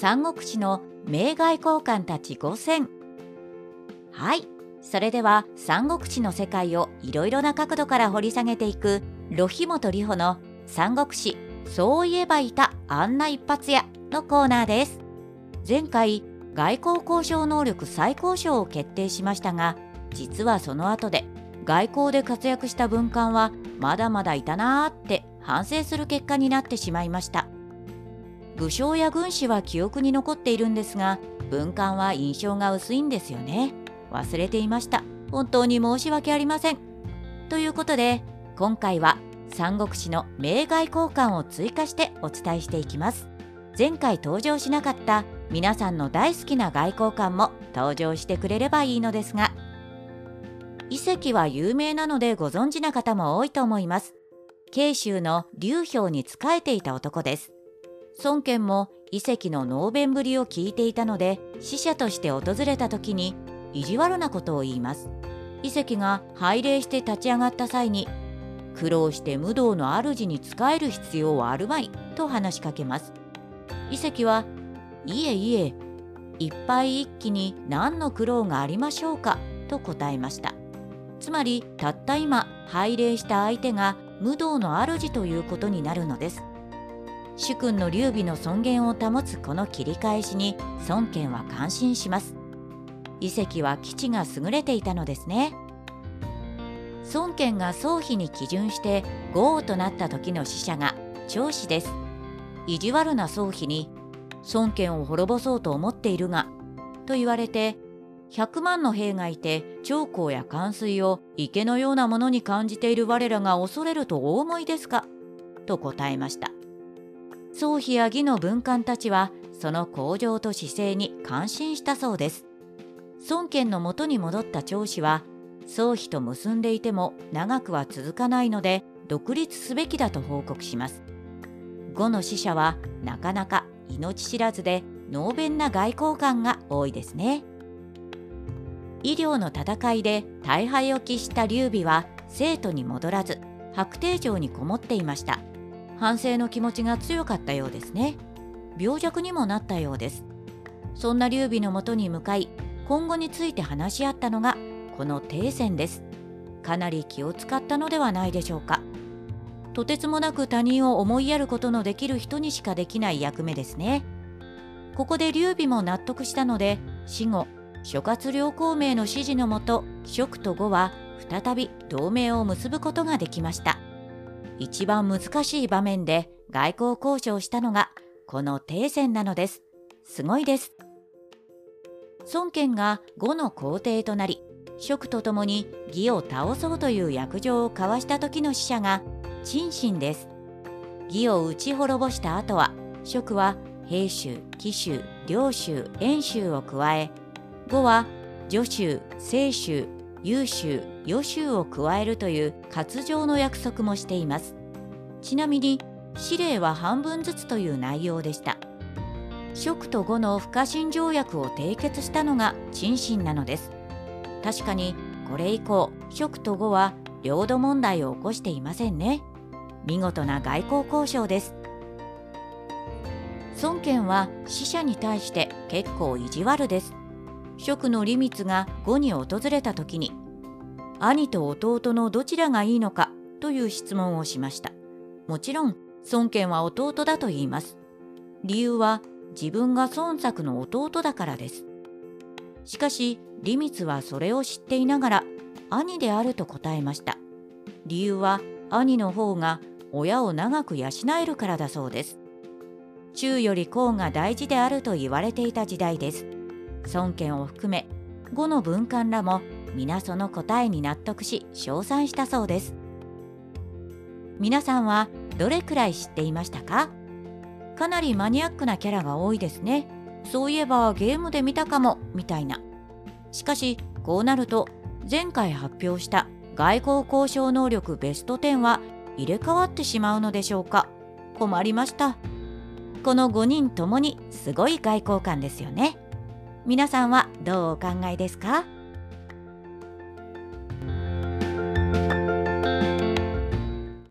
三国志の名外交官たち5選はい。それでは三国志の世界をいろいろな角度から掘り下げていくロヒモトリホの三国志そういえばいたあんな一発屋のコーナーです。前回外交交渉能力最高賞を決定しましたが実はその後で外交で活躍した文官はまだまだいたなーって反省する結果になってしまいました。武将や軍師は記憶に残っているんですが文官は印象が薄いんですよね。忘れていました。本当に申し訳ありません。ということで今回は三国志の名外交官を追加してお伝えしていきます。前回登場しなかった皆さんの大好きな外交官も登場してくれればいいのですが遺跡は有名なのでご存知な方も多いと思います。慶州の劉氷に仕えていた男です。孫権も遺跡の能弁ぶりを聞いていたので使者として訪れた時に意地悪なことを言います。遺跡が拝礼して立ち上がった際に苦労して無道の主に仕える必要はあるまいと話しかけます。遺跡はいえいえいっぱい一気に何の苦労がありましょうかと答えました。つまりたった今拝礼した相手が無道の主ということになるのです。主君の劉備の尊厳を保つこの切り返しに孫権は感心します。遺跡は基地が優れていたのですね。孫権が宗妃に基準して豪王となった時の使者が長子です。意地悪な宗妃に孫権を滅ぼそうと思っているがと言われて100万の兵がいて長江や冠水を池のようなものに感じている我らが恐れるとお思いですか？と答えました。宗妃や義の文官たちはその向上と姿勢に感心したそうです。孫権の元に戻った長子は宗妃と結んでいても長くは続かないので独立すべきだと報告します。後の死者はなかなか命知らずで能弁な外交官が多いですね。医療の戦いで大敗を喫した劉備は生徒に戻らず白帝城にこもっていました。反省の気持ちが強かったようですね。病弱にもなったようです。そんな劉備のもとに向かい今後について話し合ったのがこの停戦です。かなり気を使ったのではないでしょうか。とてつもなく他人を思いやることのできる人にしかできない役目ですね。ここで劉備も納得したので死後諸葛亮孔明の指示のもと蜀と呉は再び同盟を結ぶことができました。一番難しい場面で外交交渉したのがこの停戦なのです。すごいです。孫権が呉の皇帝となり蜀と共に義を倒そうという約定を交わした時の使者が陳信です。義を打ち滅ぼした後は蜀は平州紀州領州遠州を加え呉は徐州清州優州余州を加えるという割譲の約束もしています。ちなみに司令は半分ずつという内容でした。蜀と呉の不可侵条約を締結したのが陳信なのです。確かにこれ以降蜀と呉は領土問題を起こしていませんね。見事な外交交渉です。孫権は死者に対して結構意地悪です。蜀の利光が呉に訪れた時に兄と弟のどちらがいいのかという質問をしました。もちろん孫権は弟だと言います。理由は自分が孫作の弟だからです。しかし利光はそれを知っていながら兄であると答えました。理由は兄の方が親を長く養えるからだそうです。中より公が大事であると言われていた時代です。孫権を含め呉の文官らも皆その答えに納得し称賛したそうです。皆さんはどれくらい知っていましたか？かなりマニアックなキャラが多いですね。そういえばゲームで見たかもみたいな。しかしこうなると前回発表した外交交渉能力ベスト10は入れ替わってしまうのでしょうか？困りました。この5人ともにすごい外交官ですよね。皆さんはどうお考えですか？